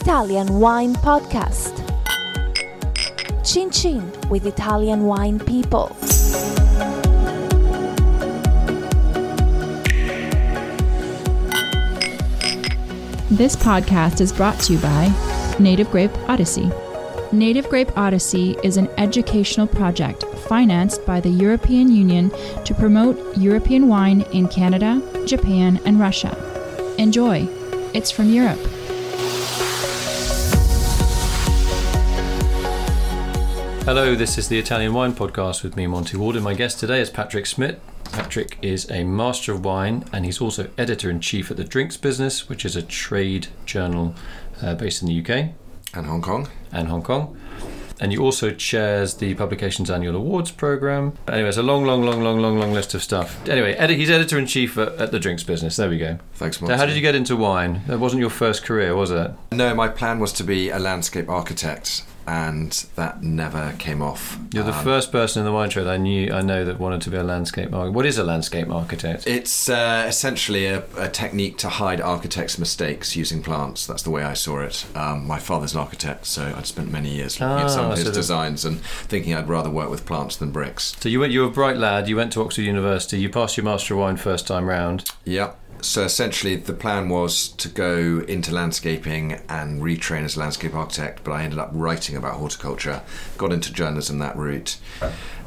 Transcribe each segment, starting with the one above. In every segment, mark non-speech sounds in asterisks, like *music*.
Italian Wine Podcast. Chin Chin with Italian wine people. This podcast is brought to you by Native Grape Odyssey. Native Grape Odyssey is an educational project financed by the European Union to promote European wine in Canada, Japan, and Russia. Enjoy! It's from Europe. Hello, this is the Italian Wine Podcast with me, Monty Waldin, and My guest today is Patrick Schmitt. Patrick is a master of wine and he's also editor in chief at the Drinks Business, which is a trade journal uh, based in the UK and Hong Kong. and Hong Kong. And you also chairs the publication's annual awards program. Anyway, it's a long, long, long, long, long, long list of stuff. Anyway, edi- he's editor in chief at, at the Drinks Business. There we go. Thanks, So, Monty. how did you get into wine? That wasn't your first career, was it? No, my plan was to be a landscape architect, and that never came off. You're the Um, first person in the wine trade I knew, I know, that wanted to be a landscape architect. What is a landscape architect? It's uh, essentially a, a technique to hide architects' mistakes using plants. That's the way I saw it. Um, my father's an architect, so I'd spent many years looking at some Ah, of his so designs and thinking I'd rather work with plants than bricks. So you went. You were a bright lad. You went to Oxford University. You passed your Master of Wine first time round. Yeah. So essentially, the plan was to go into landscaping and retrain as a landscape architect, but I ended up writing about horticulture, got into journalism that route,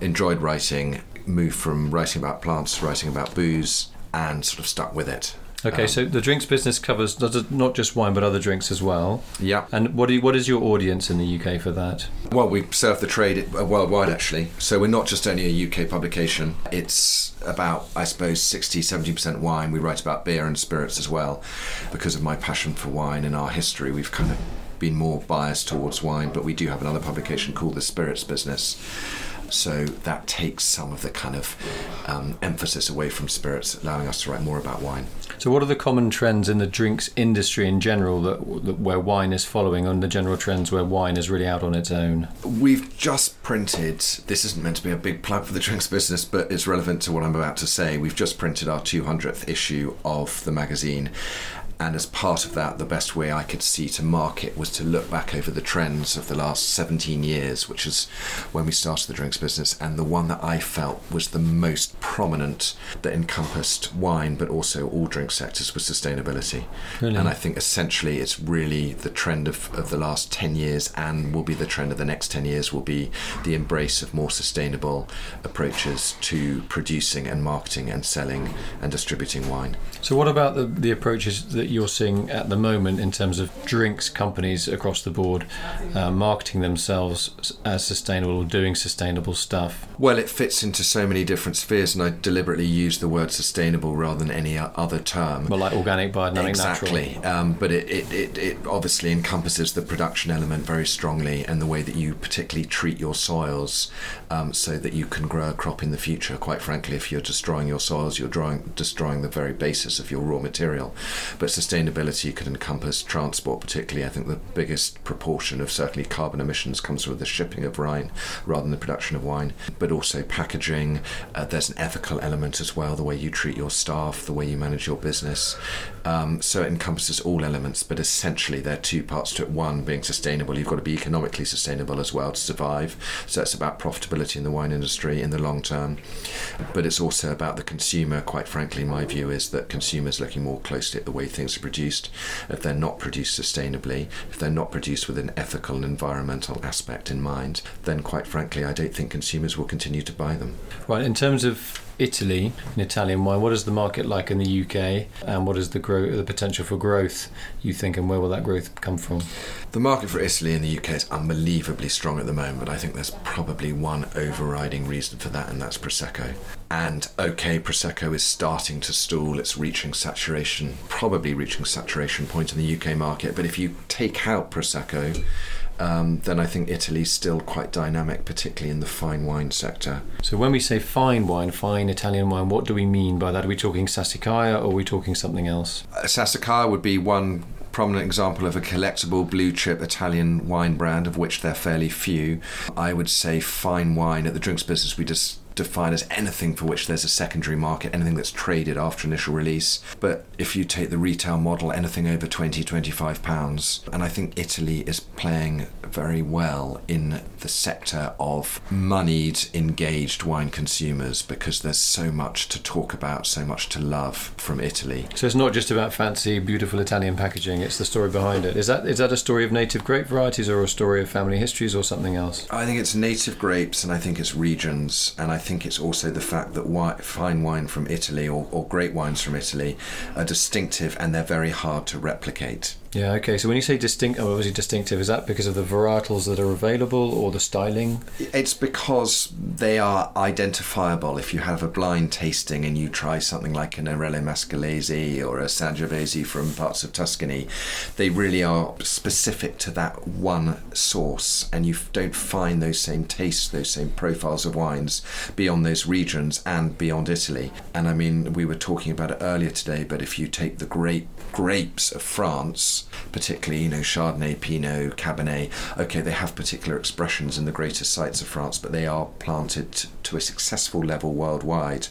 enjoyed writing, moved from writing about plants to writing about booze, and sort of stuck with it. Okay, Um, so the drinks business covers not just wine but other drinks as well. Yeah. And what do you, what is your audience in the UK for that? Well, we serve the trade uh, worldwide actually. So we're not just only a UK publication. It's about, I suppose, 60 70% wine. We write about beer and spirits as well. Because of my passion for wine and our history, we've kind of been more biased towards wine, but we do have another publication called The Spirits Business. So that takes some of the kind of um, emphasis away from spirits, allowing us to write more about wine. So what are the common trends in the drinks industry in general that, that where wine is following, and the general trends where wine is really out on its own? We've just printed, this isn't meant to be a big plug for the drinks business, but it's relevant to what I'm about to say. We've just printed our 200th issue of the magazine. And as part of that, the best way I could see to market was to look back over the trends of the last 17 years, which is when we started the drinks business. And the one that I felt was the most prominent that encompassed wine, but also all drink sectors, was sustainability. Really? And I think essentially it's really the trend of, of the last 10 years and will be the trend of the next 10 years will be the embrace of more sustainable approaches to producing and marketing and selling and distributing wine. So what about the, the approaches that you're seeing at the moment in terms of drinks companies across the board uh, marketing themselves as sustainable or doing sustainable stuff? Well, it fits into so many different spheres, and I deliberately use the word sustainable rather than any other term. Well, like organic, biodynamic, exactly. natural. Um, but it, it, it, it obviously encompasses the production element very strongly and the way that you particularly treat your soils um, so that you can grow a crop in the future. Quite frankly, if you're destroying your soils, you're drawing, destroying the very basis of your raw material. But sustainability could encompass transport, particularly. I think the biggest proportion of certainly carbon emissions comes from the shipping of wine rather than the production of wine, but also packaging. Uh, there's an ethical element as well, the way you treat your staff, the way you manage your business. Um, so it encompasses all elements, but essentially there are two parts to it. One being sustainable, you've got to be economically sustainable as well to survive. So it's about profitability in the wine industry in the long term, but it's also about the consumer. Quite frankly, my view is that consumers looking more closely at the way things are produced. If they're not produced sustainably, if they're not produced with an ethical and environmental aspect in mind, then quite frankly, I don't think consumers will continue to buy them. Right. In terms of Italy and Italian wine, what is the market like in the UK, and what is the grow the potential for growth you think, and where will that growth come from? The market for Italy in the UK is unbelievably strong at the moment, but I think there's probably one overriding reason for that, and that's Prosecco. And okay, Prosecco is starting to stall, it's reaching saturation, probably reaching saturation point in the UK market, but if you take out Prosecco, um, then I think Italy's still quite dynamic, particularly in the fine wine sector. So when we say fine wine, fine Italian wine, what do we mean by that? Are we talking Sassicaia or are we talking something else? Uh, Sassicaia would be one prominent example of a collectible blue chip Italian wine brand, of which there are fairly few. I would say fine wine at the drinks business, we just define as anything for which there's a secondary market, anything that's traded after initial release. But if you take the retail model, anything over 20, 25 pounds. And I think Italy is playing very well in the sector of moneyed, engaged wine consumers because there's so much to talk about, so much to love from Italy. So it's not just about fancy, beautiful Italian packaging; it's the story behind it. Is that is that a story of native grape varieties, or a story of family histories, or something else? I think it's native grapes, and I think it's regions, and I think it's also the fact that wi- fine wine from Italy or, or great wines from Italy are distinctive and they're very hard to replicate. Yeah. Okay. So when you say distinct, oh, obviously distinctive, is that because of the varietals that are available, or the styling? It's because they are identifiable. If you have a blind tasting and you try something like an Nerello Mascalese or a Sangiovese from parts of Tuscany, they really are specific to that one source, and you don't find those same tastes, those same profiles of wines beyond those regions and beyond Italy. And I mean, we were talking about it earlier today, but if you take the great grapes of France, particularly, you know, Chardonnay, Pinot, Cabernet, okay, they have particular expressions in the greatest sites of France, but they are planted to a successful level worldwide.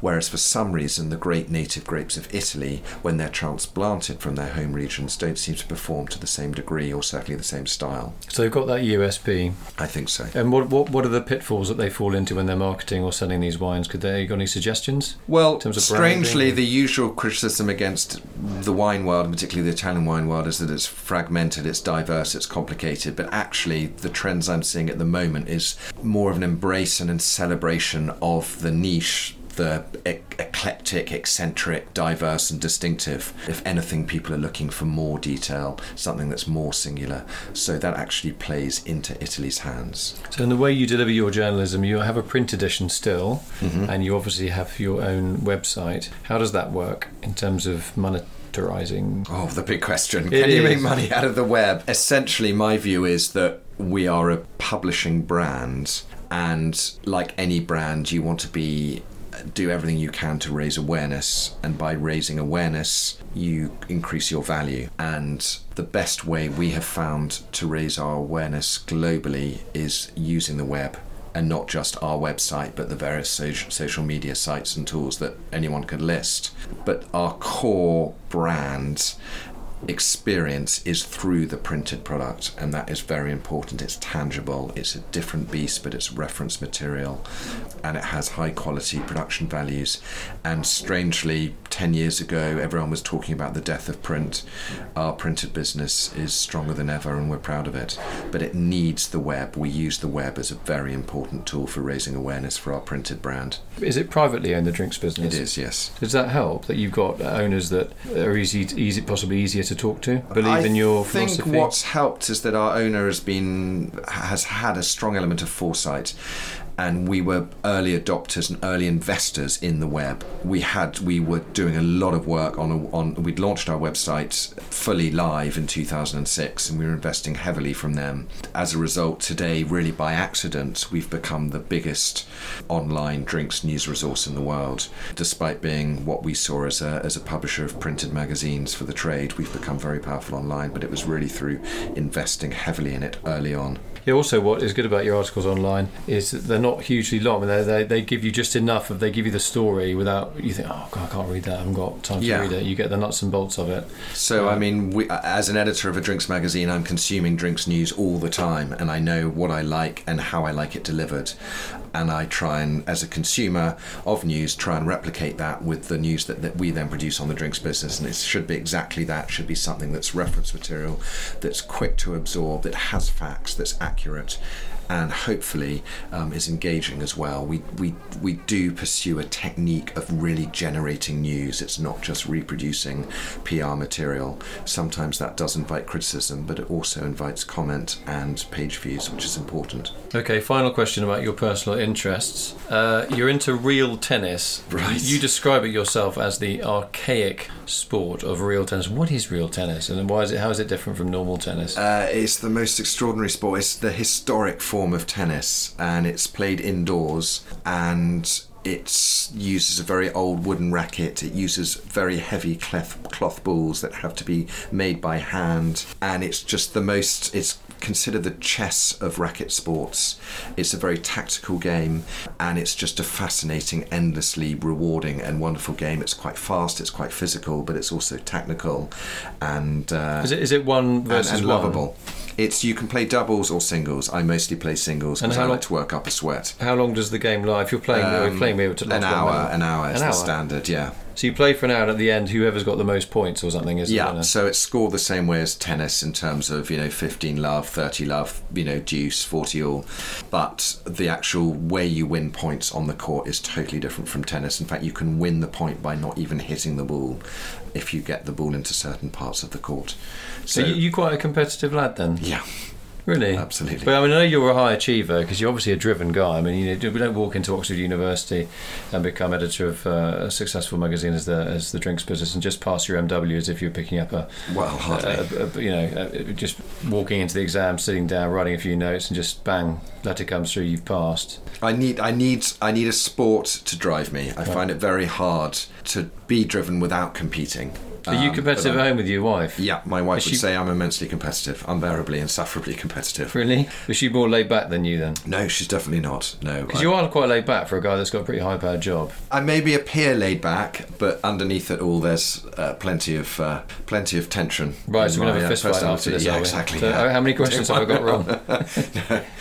Whereas for some reason, the great native grapes of Italy, when they're transplanted from their home regions, don't seem to perform to the same degree or certainly the same style. So they've got that USP. I think so. And what what what are the pitfalls that they fall into when they're marketing or selling these wines? Could they got any suggestions? Well, strangely, the usual criticism against the wine world, and particularly the Italian wine world, is that it's fragmented, it's diverse, it's complicated. But actually, the trends I'm seeing at the moment is more of an embrace and a celebration of the niche. The e- eclectic, eccentric, diverse, and distinctive. If anything, people are looking for more detail, something that's more singular. So that actually plays into Italy's hands. So in the way you deliver your journalism, you have a print edition still, Mm-hmm. and you obviously have your own website. How does that work in terms of monetizing? Oh, the big question. It Can you is. make money out of the web? Essentially, my view is that we are a publishing brand, and like any brand, you want to be do everything you can to raise awareness and by raising awareness you increase your value and the best way we have found to raise our awareness globally is using the web and not just our website, but the various social, media sites and tools that anyone could list. But our core brand experience is through the printed product, and that is very important. It's tangible, it's a different beast, but it's reference material, and it has high quality production values. And strangely, 10 years ago, everyone was talking about the death of print. Our printed business is stronger than ever, and we're proud of it. But it needs the web. We use the web as a very important tool for raising awareness for our printed brand. Is it privately owned the drinks business? It is, yes. Does that help that you've got owners that are easy, easy, possibly easier to talk to? Believe I in your think philosophy. what's helped is that our owner has been has had a strong element of foresight. And we were early adopters and early investors in the web. We had we were doing a lot of work on a, on. We'd launched our website fully live in 2006, and we were investing heavily from them. As a result, today, really by accident, we've become the biggest online drinks news resource in the world. Despite being what we saw as a as a publisher of printed magazines for the trade, we've become very powerful online. But it was really through investing heavily in it early on. Also, what is good about your articles online is that they're not hugely long. They, they, they give you just enough of they give you the story without you think, oh, God, I can't read that. I haven't got time to Yeah. read it. You get the nuts and bolts of it. So, I um, mean, we, as an editor of a drinks magazine, I'm consuming drinks news all the time, and I know what I like and how I like it delivered. And I try and, as a consumer of news, try and replicate that with the news that, that we then produce on the drinks business. And it should be exactly that. Should be something that's reference material, that's quick to absorb, that has facts, that's accurate. And hopefully um, is engaging as well. We, we we do pursue a technique of really generating news. It's not just reproducing PR material. Sometimes that does invite criticism, but it also invites comment and page views, which is important. Okay, final question about your personal interests. Uh, you're into real tennis. Right. You describe it yourself as the archaic sport of real tennis. What is real tennis, and why is it? How is it different from normal tennis? Uh, it's the most extraordinary sport. It's the historic form of tennis, and it's played indoors. And it uses a very old wooden racket. It uses very heavy cloth, cloth balls that have to be made by hand, and it's just the most. It's considered the chess of racket sports. It's a very tactical game, and it's just a fascinating, endlessly rewarding and wonderful game. It's quite fast, it's quite physical, but it's also technical, and uh, Is it is it one and, versus and one? lovable. It's you can play doubles or singles. I mostly play singles because I like to work up a sweat. How long does the game last? If you're playing, you're Um, playing me to an hour, hour. an hour is An the hour? standard. Yeah, So you play for an hour, and at the end, whoever's got the most points or something is yeah. So it's scored the same way as tennis in terms of you know 15 love, 30 love, you know deuce, 40 all, but the actual way you win points on the court is totally different from tennis. In fact, you can win the point by not even hitting the ball if you get the ball into certain parts of the court. So you, you quite a competitive lad then? yeah, Really? Absolutely. But I mean, I know you're a high achiever because you're obviously a driven guy. I mean, you know, we don't walk into Oxford University and become editor of uh, a successful magazine as the as the drinks business and just pass your MW as if you're picking up a, well, hardly. a, a you know, a, just walking into the exam, sitting down, writing a few notes, and just bang, letter comes through, you've passed. I need I need I need a sport to drive me. I find it very hard to be driven without competing. Are you Um, competitive at home with your wife? Yeah, my wife Is would she- say I'm immensely competitive, unbearably, insufferably competitive. Really? Was she more laid back than you then? No, she's definitely not. No, Because you are quite laid back for a guy that's got a pretty high powered job. I maybe appear laid back, but underneath it all, there's uh, plenty of uh, plenty of tension. Right, so we're to have a uh, fist fight after this. Yeah, exactly. So, yeah. How many questions have I got wrong? *laughs*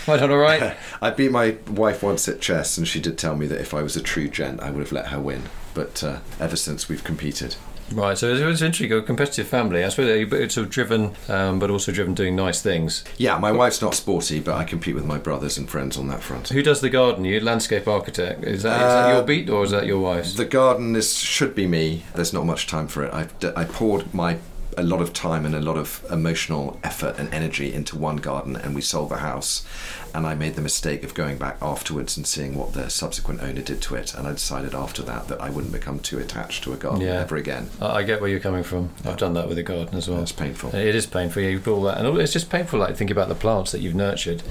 I done *laughs* all right? *laughs* I beat my wife once at chess, and she did tell me that if I was a true gent, I would have let her win. But uh, ever since we've competed, Right, so it's, it's interesting. You've got a competitive family. I suppose you're sort of driven, um, but also driven doing nice things. yeah, my wife's not sporty, but I compete with my brothers and friends on that front. Who does the garden? You landscape architect. Is that Uh, your beat or is that your wife's? The garden is should be me. There's not much time for it. I've I poured my a lot of time and a lot of emotional effort and energy into one garden, and we sold the house. And I made the mistake of going back afterwards and seeing what the subsequent owner did to it. And I decided after that that I wouldn't become too attached to a garden Yeah. ever again. I I get where you're coming from. I've done that with a garden as well. It's painful. It is painful. Yeah, you put all that, and it's just painful. Like think about the plants that you've nurtured,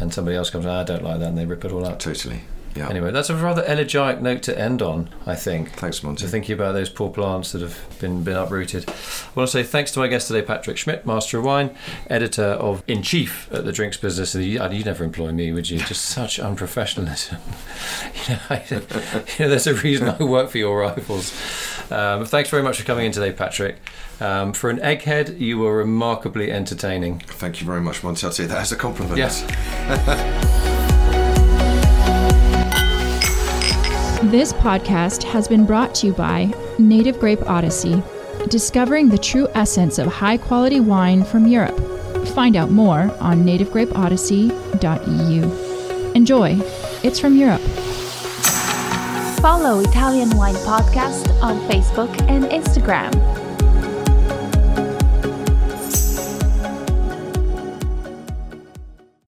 and somebody else comes, "Ah, I don't like that, and they rip it all up. Totally. Yeah. Anyway, that's a rather elegiac note to end on. I think. Thanks, Monty. So thinking about those poor plants that have been been uprooted. I want to say thanks to my guest today, Patrick Schmitt, Master of Wine, editor of in chief at the Drinks Business. And you, you'd never employ me, would you? Just such *laughs* unprofessionalism. *laughs* you, know, I, *laughs* you know, there's a reason I work for your rivals. Um, thanks very much for coming in today, Patrick. Um, for an egghead, you were remarkably entertaining. Thank you very much, Monty. I'll take that as a compliment. Yes. This podcast has been brought to you by Native Grape Odyssey, discovering the true essence of high quality wine from Europe. Find out more on nativegrapeodyssey.eu. Enjoy. It's from Europe. Follow Italian Wine Podcast on Facebook and Instagram.